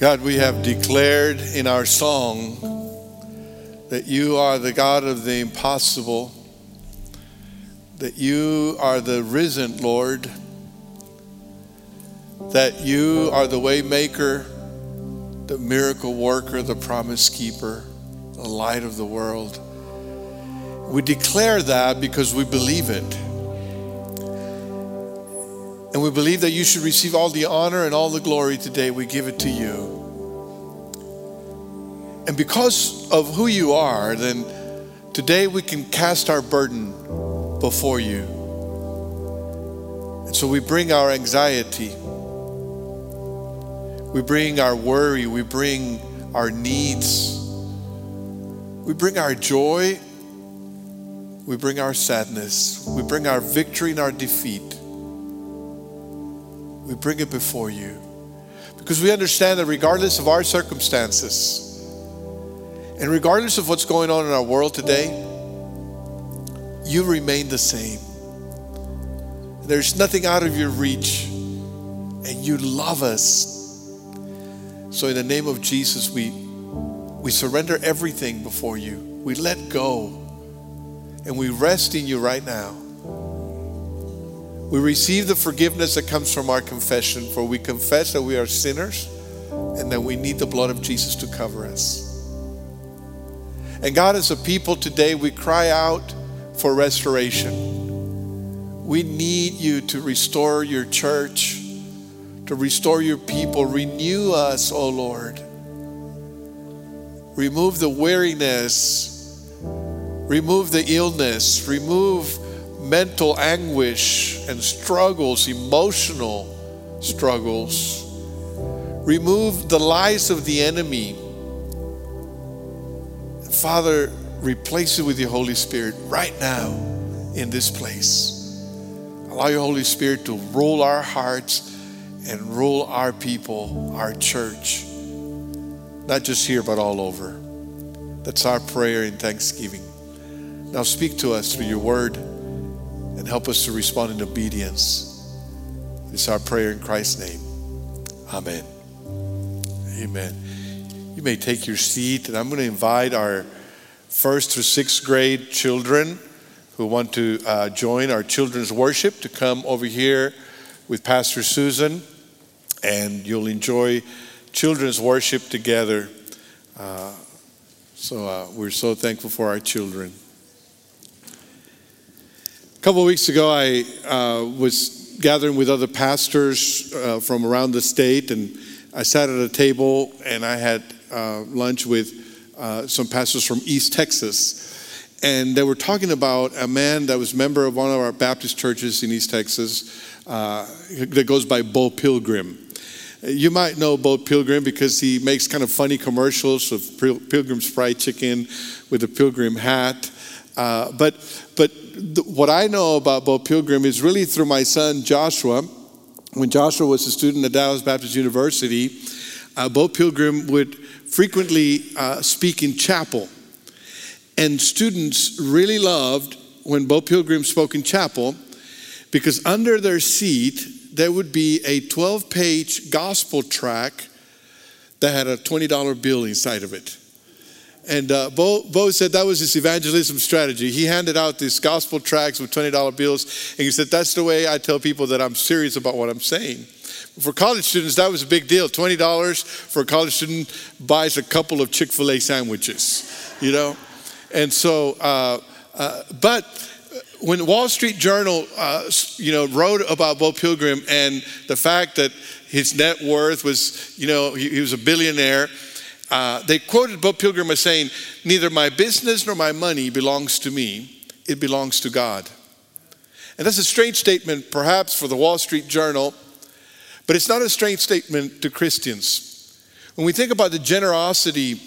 God, we have declared in our song that you are the God of the impossible, that you are the risen Lord, that you are the way maker, the miracle worker, the promise keeper, the light of the world. We declare that because we believe it. And we believe that you should receive all the honor and all the glory today. We give it to you. And because of who you are, then today we can cast our burden before you. And so we bring our anxiety, we bring our worry, we bring our needs, we bring our joy, we bring our sadness, we bring our victory and our defeat. We bring it before you because we understand that regardless of our circumstances and regardless of what's going on in our world today, you remain the same. There's nothing out of your reach, and you love us. So, in the name of Jesus, we, we surrender everything before you. We let go, and we rest in you right now. We receive the forgiveness that comes from our confession, for we confess that we are sinners and that we need the blood of Jesus to cover us. And God, as a people today, we cry out for restoration. We need you to restore your church, to restore your people. Renew us, O oh Lord. Remove the weariness, remove the illness, remove mental anguish and struggles, emotional struggles. Remove the lies of the enemy. Father, replace it with your Holy Spirit right now in this place. Allow your Holy Spirit to rule our hearts and rule our people, our church, not just here, but all over. That's our prayer in thanksgiving. Now speak to us through your word and help us to respond in obedience. It's our prayer in Christ's name. Amen. Amen. You may take your seat, and I'm going to invite our first through sixth grade children who want to uh, join our children's worship to come over here with Pastor Susan, and you'll enjoy children's worship together. Uh, so uh, we're so thankful for our children couple of weeks ago, I uh, was gathering with other pastors uh, from around the state, and I sat at a table and I had uh, lunch with uh, some pastors from East Texas. And they were talking about a man that was a member of one of our Baptist churches in East Texas uh, that goes by Bo Pilgrim. You might know Bo Pilgrim because he makes kind of funny commercials of Pilgrim's Pride Chicken with a pilgrim hat. Uh, but what I know about Bo Pilgrim is really through my son Joshua. When Joshua was a student at Dallas Baptist University, uh, Bo Pilgrim would frequently uh, speak in chapel. And students really loved when Bo Pilgrim spoke in chapel because under their seat there would be a 12 page gospel track that had a $20 bill inside of it. And uh, Bo, Bo said that was his evangelism strategy. He handed out these gospel tracts with $20 bills, and he said, That's the way I tell people that I'm serious about what I'm saying. For college students, that was a big deal. $20 for a college student buys a couple of Chick fil A sandwiches, you know? And so, uh, uh, but when Wall Street Journal, uh, you know, wrote about Bo Pilgrim and the fact that his net worth was, you know, he, he was a billionaire, uh, they quoted Bo Pilgrim as saying, Neither my business nor my money belongs to me, it belongs to God. And that's a strange statement, perhaps, for the Wall Street Journal, but it's not a strange statement to Christians. When we think about the generosity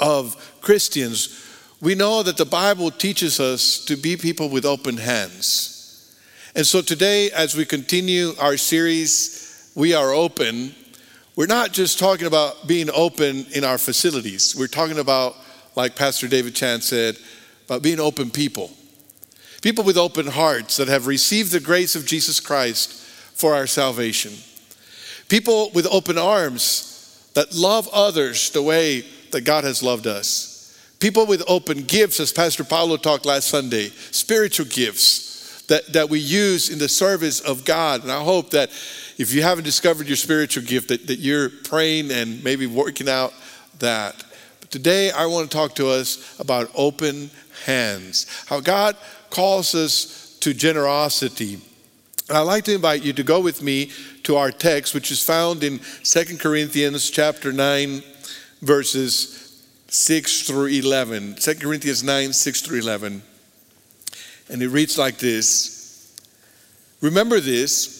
of Christians, we know that the Bible teaches us to be people with open hands. And so today, as we continue our series, We Are Open, we're not just talking about being open in our facilities. We're talking about, like Pastor David Chan said, about being open people. People with open hearts that have received the grace of Jesus Christ for our salvation. People with open arms that love others the way that God has loved us. People with open gifts, as Pastor Paulo talked last Sunday, spiritual gifts that, that we use in the service of God. And I hope that if you haven't discovered your spiritual gift, that, that you're praying and maybe working out that. But today, I want to talk to us about open hands, how God calls us to generosity. And I'd like to invite you to go with me to our text, which is found in Second Corinthians chapter 9, verses 6 through 11. 2 Corinthians 9, 6 through 11. And it reads like this Remember this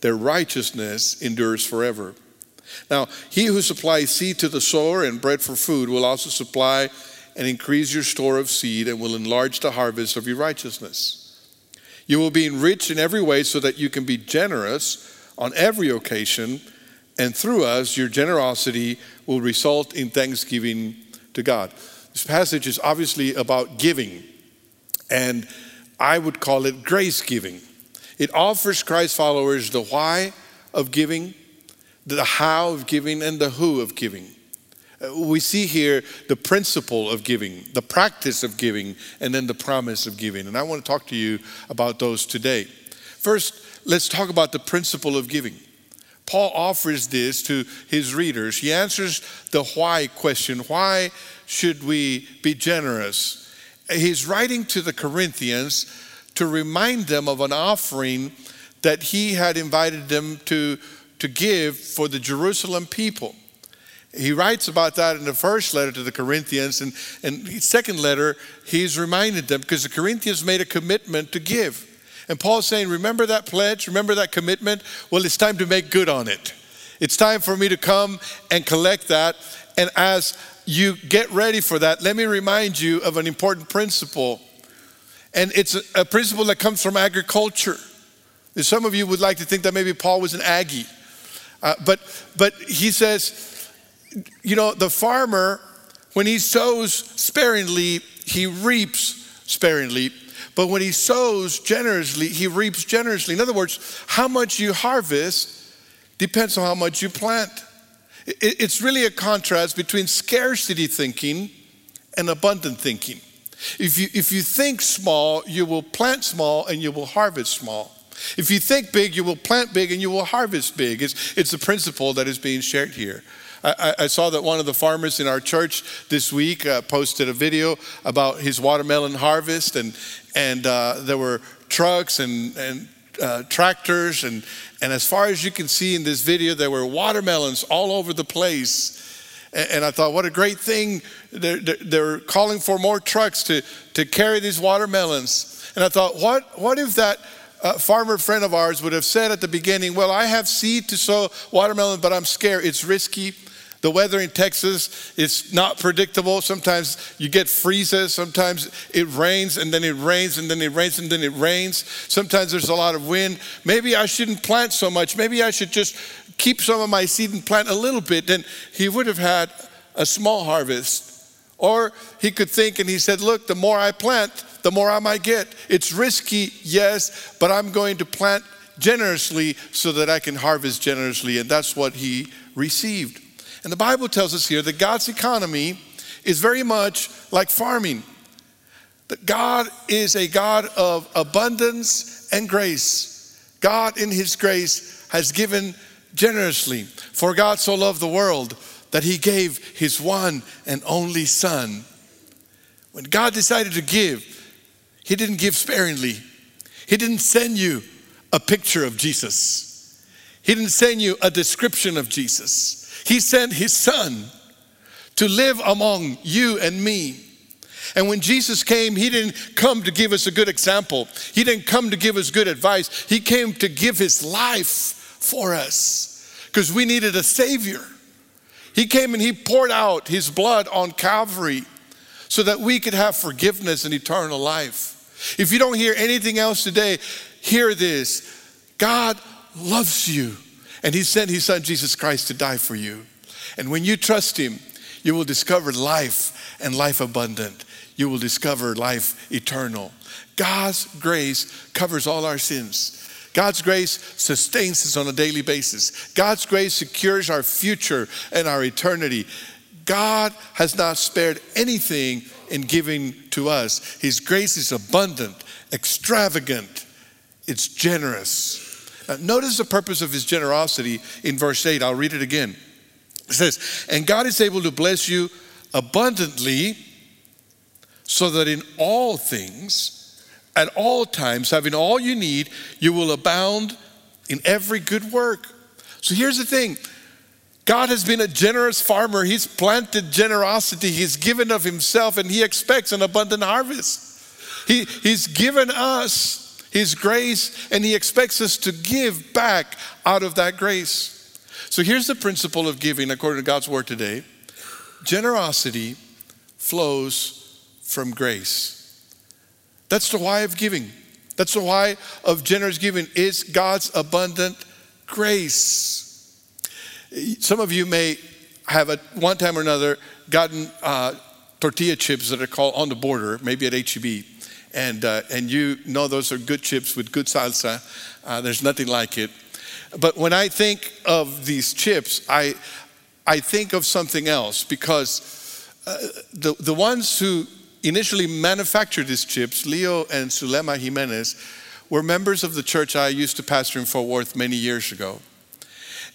their righteousness endures forever. Now, he who supplies seed to the sower and bread for food will also supply and increase your store of seed and will enlarge the harvest of your righteousness. You will be enriched in every way so that you can be generous on every occasion and through us, your generosity will result in thanksgiving to God. This passage is obviously about giving, and I would call it grace giving. It offers Christ followers the why of giving, the how of giving, and the who of giving. Uh, we see here the principle of giving, the practice of giving, and then the promise of giving. And I want to talk to you about those today. First, let's talk about the principle of giving. Paul offers this to his readers. He answers the why question why should we be generous? He's writing to the Corinthians to remind them of an offering that he had invited them to, to give for the Jerusalem people. He writes about that in the first letter to the Corinthians, and, and second letter, he's reminded them because the Corinthians made a commitment to give. And Paul's saying, Remember that pledge? Remember that commitment? Well, it's time to make good on it. It's time for me to come and collect that. And as you get ready for that, let me remind you of an important principle. And it's a, principle that comes from agriculture. Some of you would like to think that maybe Paul was an Aggie. Uh, but, but he says, you know, the farmer, when he sows sparingly, he reaps sparingly. But when he sows generously, he reaps generously. In other words, how much you harvest depends on how much you plant. It's really a contrast between scarcity thinking and abundant thinking. If you, if you think small, you will plant small and you will harvest small. If you think big, you will plant big and you will harvest big. It's, it's the principle that is being shared here. I, I, saw that one of the farmers in our church this week uh, posted a video about his watermelon harvest, and, and uh, there were trucks and, and uh, tractors, and, and as far as you can see in this video, there were watermelons all over the place. And, and I thought, what a great thing. They're, they're calling for more trucks to, to carry these watermelons. And I thought, what, what if that uh, farmer friend of ours would have said at the beginning, Well, I have seed to sow watermelon, but I'm scared. It's risky. The weather in Texas is not predictable. Sometimes you get freezes, sometimes it rains and then it rains and then it rains and then it rains. Sometimes there's a lot of wind. Maybe I shouldn't plant so much. Maybe I should just keep some of my seed and plant a little bit. Then he would have had a small harvest. Or he could think and he said, Look, the more I plant, the more I might get. It's risky, yes, but I'm going to plant generously so that I can harvest generously. And that's what he received. And the Bible tells us here that God's economy is very much like farming. That God is a God of abundance and grace. God, in His grace, has given generously. For God so loved the world that He gave His one and only Son. When God decided to give, He didn't give sparingly. He didn't send you a picture of Jesus, He didn't send you a description of Jesus. He sent his son to live among you and me. And when Jesus came, he didn't come to give us a good example. He didn't come to give us good advice. He came to give his life for us because we needed a savior. He came and He poured out His blood on Calvary so that we could have forgiveness and eternal life. If you don't hear anything else today, hear this God loves you, and He sent His Son Jesus Christ to die for you. And when you trust Him, you will discover life and life abundant. You will discover life eternal. God's grace covers all our sins. God's grace sustains us on a daily basis. God's grace secures our future and our eternity. God has not spared anything in giving to us. His grace is abundant, extravagant, it's generous. Now, notice the purpose of his generosity in verse 8. I'll read it again. It says, And God is able to bless you abundantly so that in all things, at all times, having all you need, you will abound in every good work. So here's the thing God has been a generous farmer. He's planted generosity, He's given of Himself, and He expects an abundant harvest. He, he's given us His grace, and He expects us to give back out of that grace. So here's the principle of giving according to God's word today generosity flows from grace. That's the why of giving. That's the why of generous giving is God's abundant grace. Some of you may have at one time or another gotten uh, tortilla chips that are called on the border, maybe at HEB. And, uh, and you know those are good chips with good salsa. Uh, there's nothing like it. But when I think of these chips, I, I think of something else because uh, the, the ones who initially manufactured these chips, Leo and Sulema Jimenez, were members of the church I used to pastor in Fort Worth many years ago.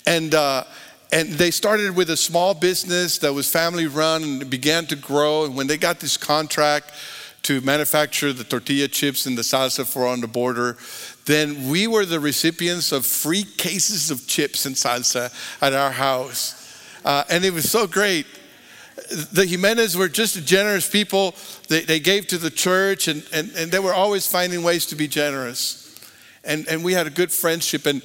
And, uh, and they started with a small business that was family run and began to grow. And when they got this contract to manufacture the tortilla chips and the salsa for on the border, then we were the recipients of free cases of chips and salsa at our house. Uh, and it was so great the Jimenez were just generous people. They, they gave to the church and, and, and they were always finding ways to be generous. And, and we had a good friendship. And,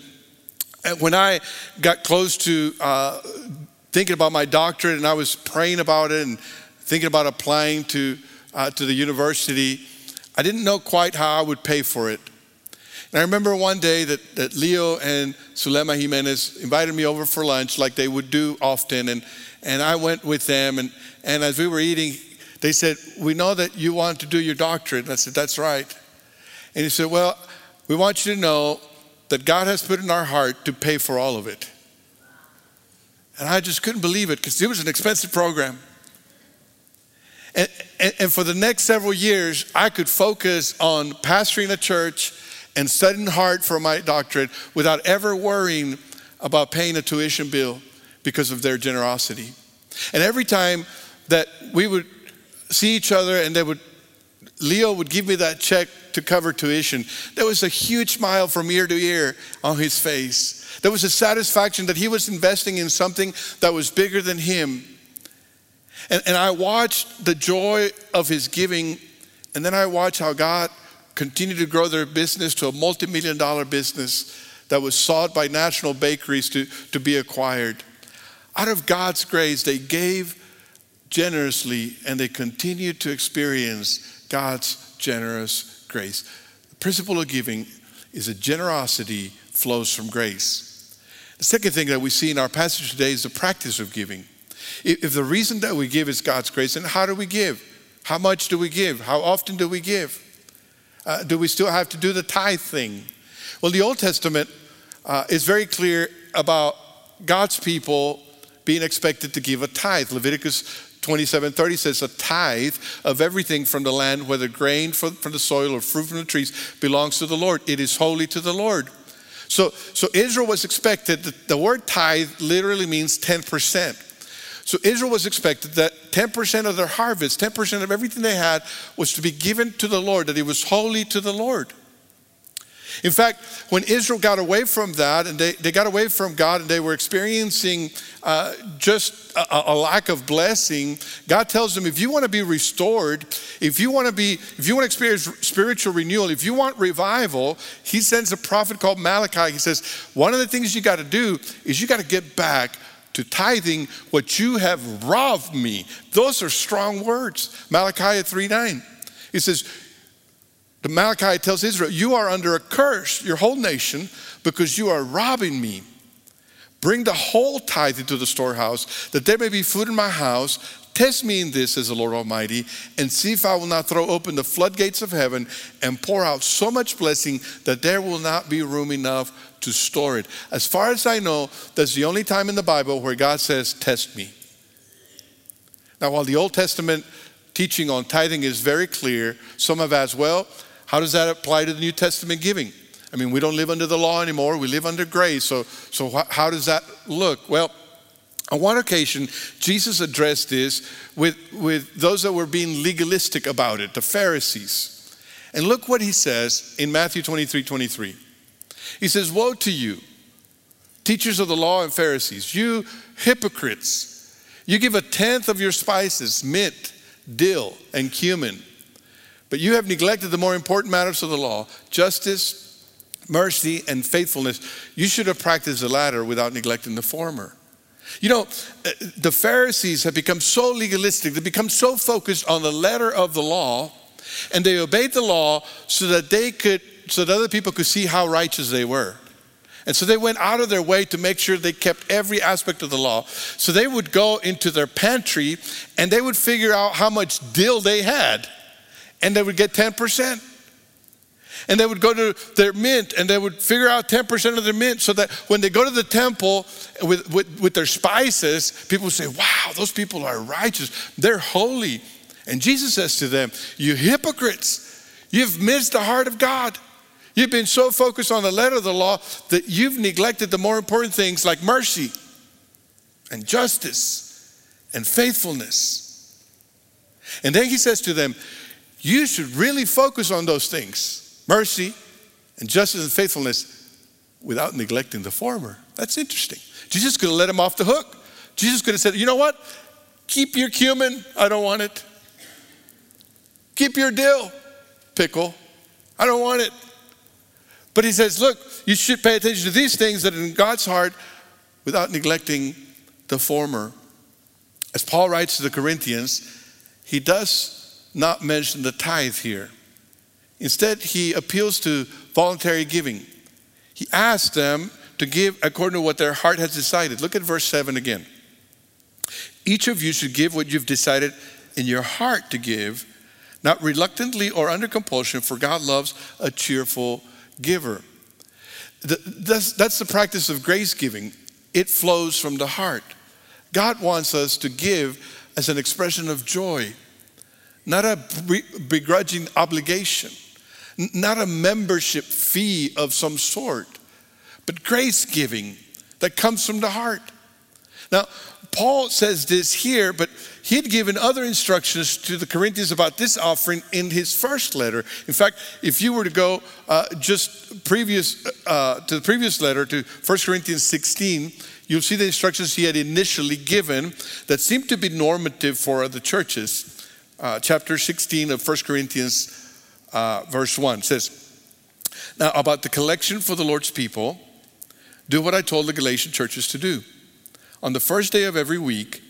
and when I got close to uh, thinking about my doctorate and I was praying about it and thinking about applying to, uh, to the university, I didn't know quite how I would pay for it. And I remember one day that, that Leo and Sulema Jimenez invited me over for lunch like they would do often. And, and I went with them. And, and as we were eating, they said, We know that you want to do your doctorate. And I said, That's right. And he said, Well, we want you to know that God has put in our heart to pay for all of it. And I just couldn't believe it because it was an expensive program. And, and, and, for the next several years, I could focus on pastoring a church and studying hard for my doctorate without ever worrying about paying a tuition bill because of their generosity. And every time that we would see each other and they would, Leo would give me that check to cover tuition, there was a huge smile from ear to ear on his face. There was a satisfaction that he was investing in something that was bigger than him. And, and I watched the joy of his giving, and then I watched how God continued to grow their business to a multi million dollar business that was sought by national bakeries to, to be acquired. Out of God's grace, they gave generously and they continued to experience God's generous grace. The principle of giving is that generosity flows from grace. The second thing that we see in our passage today is the practice of giving. If the reason that we give is God's grace, then how do we give? How much do we give? How often do we give? Uh, do we still have to do the tithe thing? Well, the Old Testament uh, is very clear about God's people being expected to give a tithe. Leviticus 27 30 says, A tithe of everything from the land, whether grain from, from the soil or fruit from the trees, belongs to the Lord. It is holy to the Lord. So, so Israel was expected, the word tithe literally means 10%. So Israel was expected that 10% of their harvest, 10% of everything they had, was to be given to the Lord, that it was holy to the Lord. In fact, when Israel got away from that and they, they got away from God and they were experiencing uh, just a, a, lack of blessing, God tells them if you want to be restored, if you want to be, if you want to experience spiritual renewal, if you want revival, He sends a prophet called Malachi. He says, one of the things you got to do is you got to get back to tithing what you have robbed me. Those are strong words. Malachi 3 9. He says, the Malachi tells Israel, You are under a curse, your whole nation, because you are robbing me. Bring the whole tithe into the storehouse, that there may be food in my house. Test me in this, says the Lord Almighty, and see if I will not throw open the floodgates of heaven and pour out so much blessing that there will not be room enough to store it. As far as I know, that's the only time in the Bible where God says, Test me. Now, while the Old Testament teaching on tithing is very clear, some have asked, Well, how does that apply to the New Testament giving? I mean, we don't live under the law anymore, we live under grace. So, so how does that look? Well, on one occasion, Jesus addressed this with, with those that were being legalistic about it, the Pharisees. And look what he says in Matthew 23 23. He says, Woe to you, teachers of the law and Pharisees, you hypocrites! You give a tenth of your spices, mint, dill, and cumin but you have neglected the more important matters of the law justice, mercy, and faithfulness. You should have practiced the latter without neglecting the former. You know, uh, the Pharisees have become so legalistic, they become so focused on the letter of the law, and they obeyed the law so that they could, so that other people could see how righteous they were. And so they went out of their way to make sure they kept every aspect of the law. So they would go into their pantry and they would figure out how much dill they had and they would get 10%. And they would go to their mint and they would figure out 10% of their mint so that when they go to the temple with, with, with their spices, people would say, Wow, those people are righteous. They're holy. And Jesus says to them, You hypocrites, you've missed the heart of God. You've been so focused on the letter of the law that you've neglected the more important things like mercy and justice and faithfulness. And then he says to them, you should really focus on those things mercy and justice and faithfulness without neglecting the former. That's interesting. Jesus could have let him off the hook. Jesus could have said, You know what? Keep your cumin. I don't want it. Keep your dill, pickle. I don't want it. But he says, Look, you should pay attention to these things that are in God's heart without neglecting the former. As Paul writes to the Corinthians, he does not mention the tithe here. Instead, he appeals to voluntary giving. He asks them to give according to what their heart has decided. Look at verse 7 again. Each of you should give what you've decided in your heart to give, not reluctantly or under compulsion, for God loves a cheerful giver. That's, the practice of grace giving. It flows from the heart. God wants us to give as an expression of joy not a begrudging obligation, not a membership fee of some sort, but grace giving that comes from the heart. Now, Paul says this here, but he had given other instructions to the Corinthians about this offering in his first letter. In fact, if you were to go uh, just previous uh, to the previous letter to 1 Corinthians 16, you'll see the instructions he had initially given that seemed to be normative for other churches uh, chapter 16 of 1 Corinthians, uh, verse 1 says, Now, about the collection for the Lord's people, do what I told the Galatian churches to do. On the first day of every week,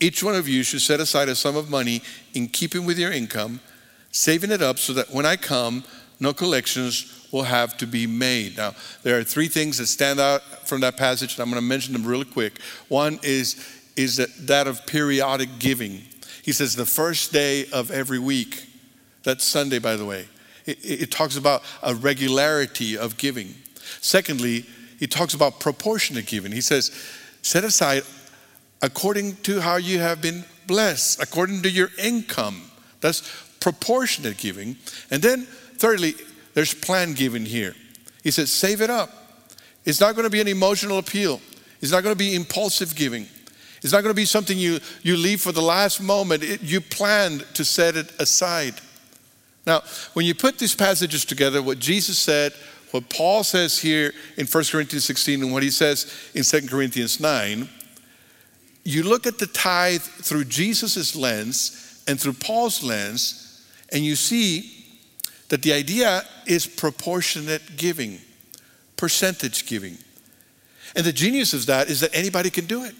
each one of you should set aside a sum of money in keeping with your income, saving it up so that when I come, no collections will have to be made. Now, there are three things that stand out from that passage, and I'm going to mention them really quick. One is, is that, that of periodic giving. He says, the first day of every week. That's Sunday, by the way. It, it talks about a regularity of giving. Secondly, he talks about proportionate giving. He says, set aside according to how you have been blessed, according to your income. That's proportionate giving. And then, thirdly, there's plan giving here. He says, save it up. It's not going to be an emotional appeal, it's not going to be impulsive giving. It's not going to be something you, you leave for the last moment. It, you planned to set it aside. Now, when you put these passages together, what Jesus said, what Paul says here in 1 Corinthians 16, and what he says in 2 Corinthians 9, you look at the tithe through Jesus' lens and through Paul's lens, and you see that the idea is proportionate giving, percentage giving. And the genius of that is that anybody can do it.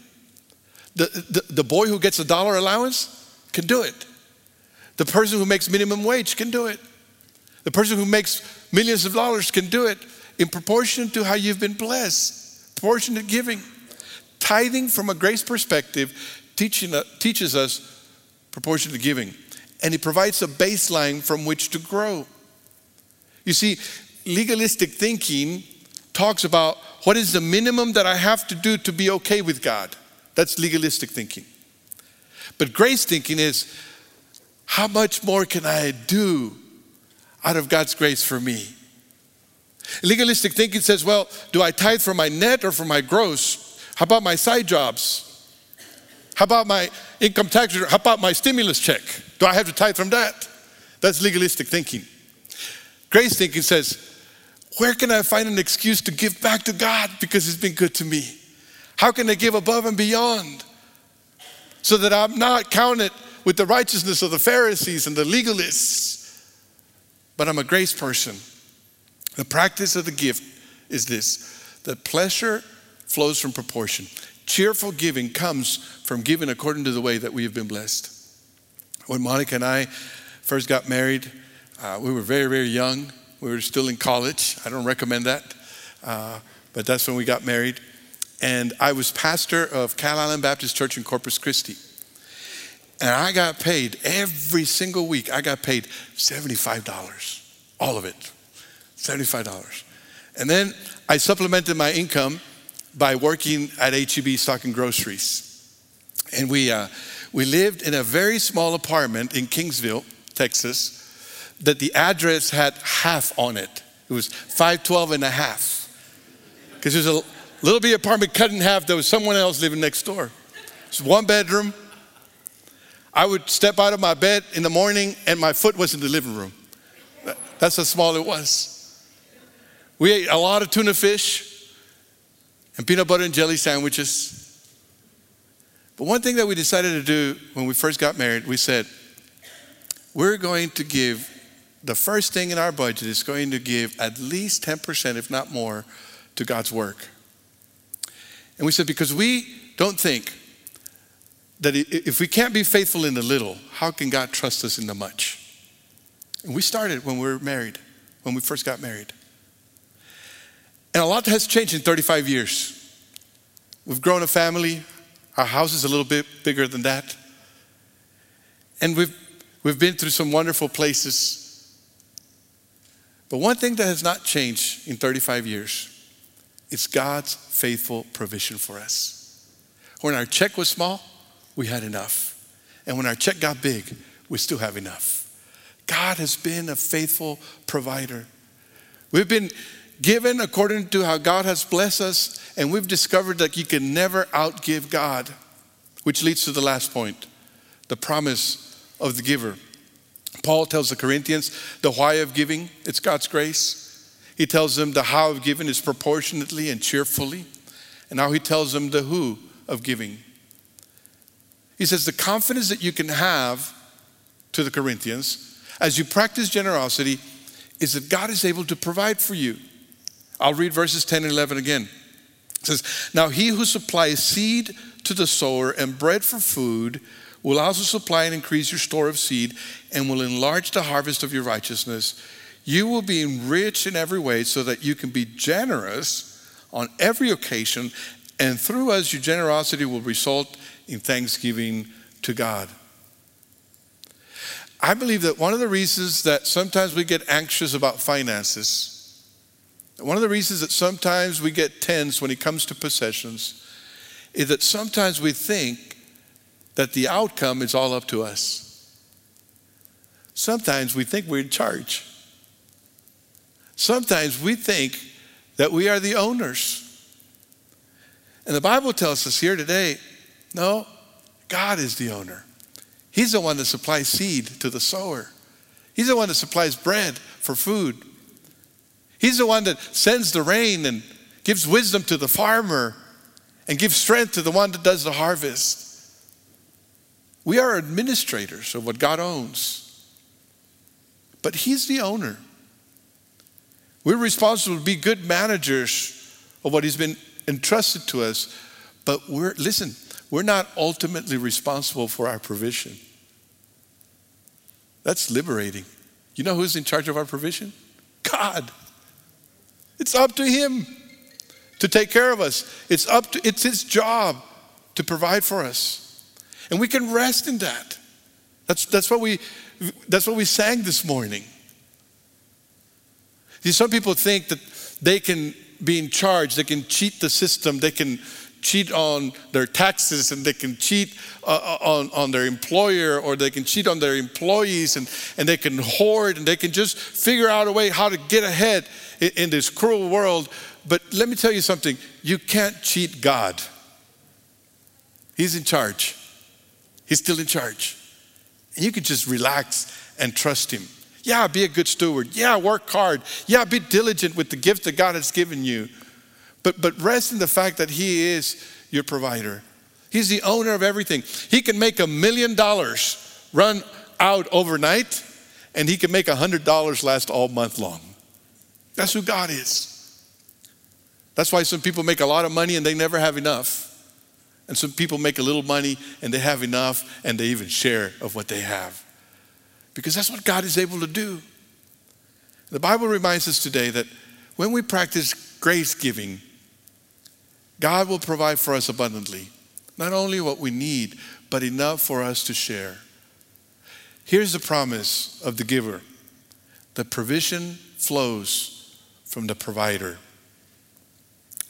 The, the, boy who gets a dollar allowance can do it. The person who makes minimum wage can do it. The person who makes millions of dollars can do it in proportion to how you've been blessed, proportionate giving. Tithing from a grace perspective teaching, uh, teaches us proportionate giving, and it provides a baseline from which to grow. You see, legalistic thinking talks about what is the minimum that I have to do to be okay with God. That's legalistic thinking. But grace thinking is how much more can I do out of God's grace for me? Legalistic thinking says, well, do I tithe from my net or from my gross? How about my side jobs? How about my income tax? How about my stimulus check? Do I have to tithe from that? That's legalistic thinking. Grace thinking says, where can I find an excuse to give back to God because He's been good to me? How can I give above and beyond so that I'm not counted with the righteousness of the Pharisees and the legalists, but I'm a grace person? The practice of the gift is this the pleasure flows from proportion. Cheerful giving comes from giving according to the way that we have been blessed. When Monica and I first got married, uh, we were very, very young. We were still in college. I don't recommend that, uh, but that's when we got married. And I was pastor of Calallen Baptist Church in Corpus Christi. And I got paid every single week, I got paid $75, all of it, $75. And then I supplemented my income by working at HEB stocking groceries. And we, uh, we lived in a very small apartment in Kingsville, Texas, that the address had half on it. It was 512 and a half. Because there's a little bit apartment cut in half, there was someone else living next door. It's one bedroom. I would step out of my bed in the morning and my foot was in the living room. That's how small it was. We ate a lot of tuna fish and peanut butter and jelly sandwiches. But one thing that we decided to do when we first got married, we said, we're going to give the first thing in our budget is going to give at least 10%, if not more, to God's work. And we said, because we don't think that if we can't be faithful in the little, how can God trust us in the much? And we started when we were married, when we first got married. And a lot has changed in 35 years. We've grown a family. Our house is a little bit bigger than that. And we've, we've been through some wonderful places. But one thing that has not changed in 35 years is God's faithful provision for us. When our check was small, we had enough. And when our check got big, we still have enough. God has been a faithful provider. We've been given according to how God has blessed us, and we've discovered that you can never outgive God, which leads to the last point the promise of the giver. Paul tells the Corinthians the why of giving, it's God's grace. He tells them the how of giving is proportionately and cheerfully. And now he tells them the who of giving. He says the confidence that you can have to the Corinthians as you practice generosity is that God is able to provide for you. I'll read verses 10 and 11 again. It says, Now he who supplies seed to the sower and bread for food will also supply and increase your store of seed and will enlarge the harvest of your righteousness. You will be enriched in every way so that you can be generous on every occasion, and through us, your generosity will result in thanksgiving to God. I believe that one of the reasons that sometimes we get anxious about finances one of the reasons that sometimes we get tense when it comes to possessions is that sometimes we think that the outcome is all up to us. Sometimes we think we're in charge. Sometimes we think that we are the owners. And the Bible tells us here today no, God is the owner. He's the one that supplies seed to the sower, He's the one that supplies bread for food. He's the one that sends the rain and gives wisdom to the farmer and gives strength to the one that does the harvest. We are administrators of what God owns, but He's the owner. We're responsible to be good managers of what He's been entrusted to us, but we're, listen, we're not ultimately responsible for our provision. That's liberating. You know who's in charge of our provision? God. It's up to Him to take care of us. It's up to it's His job to provide for us. And we can rest in that. That's, that's, what, we, that's what we sang this morning. Some people think that they can be in charge, they can cheat the system, they can cheat on their taxes and they can cheat uh, uh, on, on their employer or they can cheat on their employees and, and they can hoard and they can just figure out a way how to get ahead in, in this cruel world. But let me tell you something you can't cheat God, He's in charge. He's still in charge. And you can just relax and trust Him. Yeah, be a good steward. Yeah, work hard. Yeah, be diligent with the gift that God has given you. But, but rest in the fact that He is your provider. He's the owner of everything. He can make a million dollars run out overnight, and He can make a hundred dollars last all month long. That's who God is. That's why some people make a lot of money and they never have enough. And some people make a little money and they have enough and they even share of what they have. Because that's what God is able to do. The Bible reminds us today that when we practice grace giving, God will provide for us abundantly, not only what we need, but enough for us to share. Here's the promise of the giver the provision flows from the provider.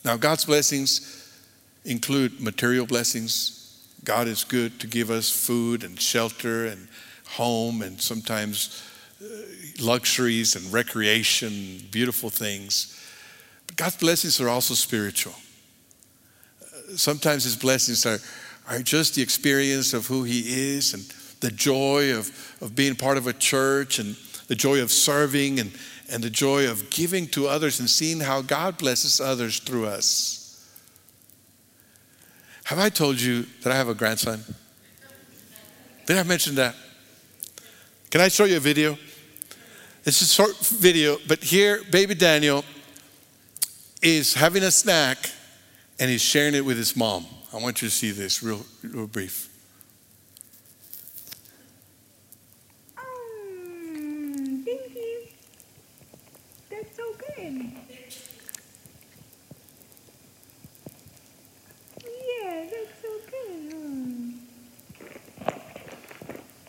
Now, God's blessings include material blessings. God is good to give us food and shelter and home and sometimes uh, luxuries and recreation, beautiful things. But God's blessings are also spiritual sometimes his blessings are, are just the experience of who he is and the joy of, of being part of a church and the joy of serving and, and the joy of giving to others and seeing how God blesses others through us. Have I told you that I have a grandson? Did I mention that? Can I show you a video? It's a short video, but here, baby Daniel is having a snack and he's sharing it with his mom. I want you to see this real, real brief. Um, thank you. That's so good. Yeah, that's so good.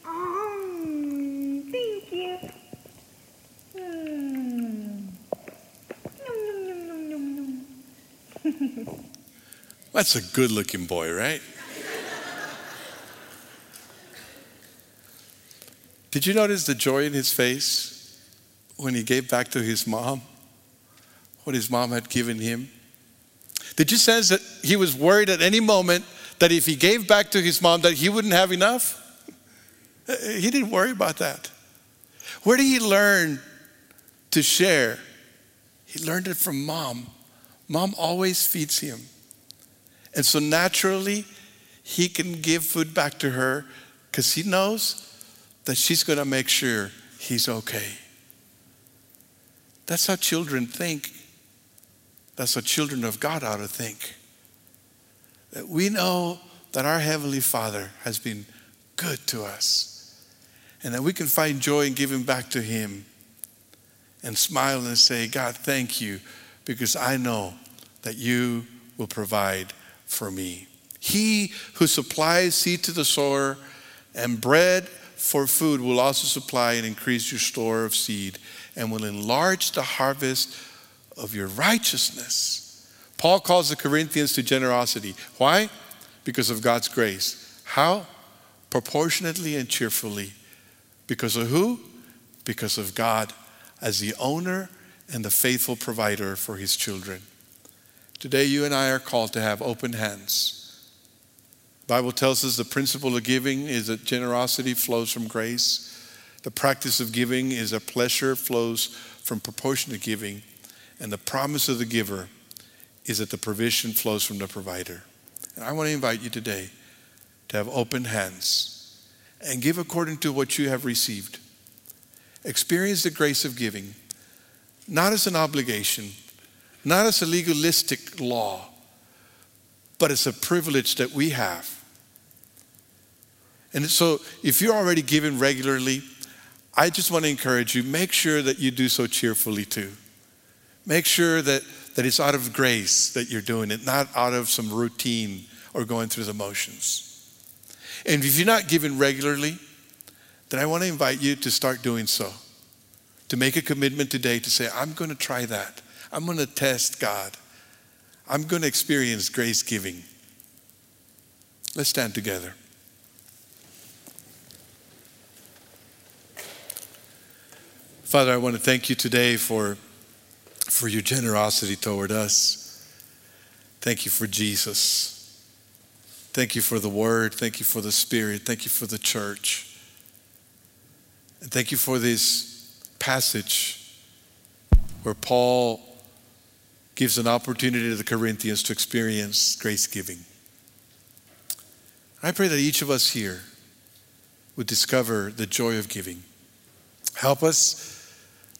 Um, thank you. Mm. Nom, nom, nom, nom, nom, nom. That's a good looking boy, right? Did you notice the joy in his face when he gave back to his mom what his mom had given him? Did you sense that he was worried at any moment that if he gave back to his mom that he wouldn't have enough? Uh, he didn't worry about that. Where did he learn to share? He learned it from mom. Mom always feeds him. And so naturally, he can give food back to her because he knows that she's going to make sure he's okay. That's how children think. That's how children of God ought to think. That we know that our Heavenly Father has been good to us and that we can find joy in giving back to Him and smile and say, God, thank you because I know that you will provide for me. He who supplies seed to the sower and bread for food will also supply and increase your store of seed and will enlarge the harvest of your righteousness. Paul calls the Corinthians to generosity. Why? Because of God's grace. How? Proportionately and cheerfully. Because of who? Because of God as the owner and the faithful provider for his children. Today, you and I are called to have open hands. The Bible tells us the principle of giving is that generosity flows from grace. The practice of giving is a pleasure flows from proportionate giving. And the promise of the giver is that the provision flows from the provider. And I want to invite you today to have open hands and give according to what you have received. Experience the grace of giving, not as an obligation not as a legalistic law, but as a privilege that we have And so, if you're already giving regularly, I just want to encourage you make sure that you do so cheerfully too. Make sure that, that it's out of grace that you're doing it, not out of some routine or going through the motions. And if you're not giving regularly, then I want to invite you to start doing so. To make a commitment today to say, I'm going to try that. I'm going to test God. I'm going to experience grace giving. Let's stand together. Father, I want to thank you today for, for your generosity toward us. Thank you for Jesus. Thank you for the word. Thank you for the spirit. Thank you for the church. And thank you for this passage where Paul gives an opportunity to the Corinthians to experience grace giving. I pray that each of us here would discover the joy of giving. Help us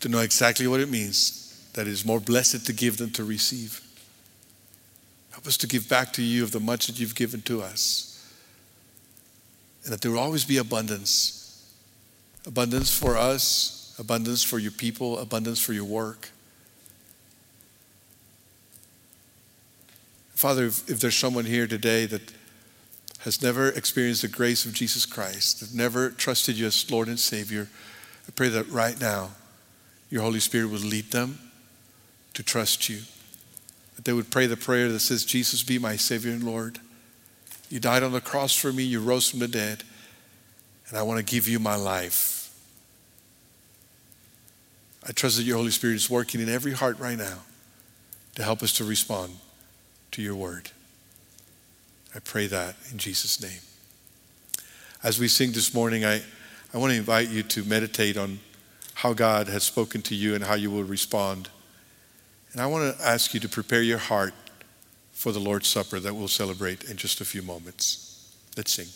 to know exactly what it means that it is more blessed to give than to receive. Help us to give back to you of the much that you've given to us. And that there will always be abundance abundance for us, abundance for your people, abundance for your work. Father, if, if, there's someone here today that has never experienced the grace of Jesus Christ, that never trusted you as Lord and Savior, I pray that right now your Holy Spirit would lead them to trust you. That they would pray the prayer that says, Jesus, be my Savior and Lord. You died on the cross for me, you rose from the dead, and I want to give you my life. I trust that your Holy Spirit is working in every heart right now to help us to respond to your word. I pray that in Jesus' name. As we sing this morning, I, I want to invite you to meditate on how God has spoken to you and how you will respond. And I want to ask you to prepare your heart for the Lord's Supper that we'll celebrate in just a few moments. Let's sing.